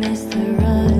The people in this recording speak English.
Miss the earth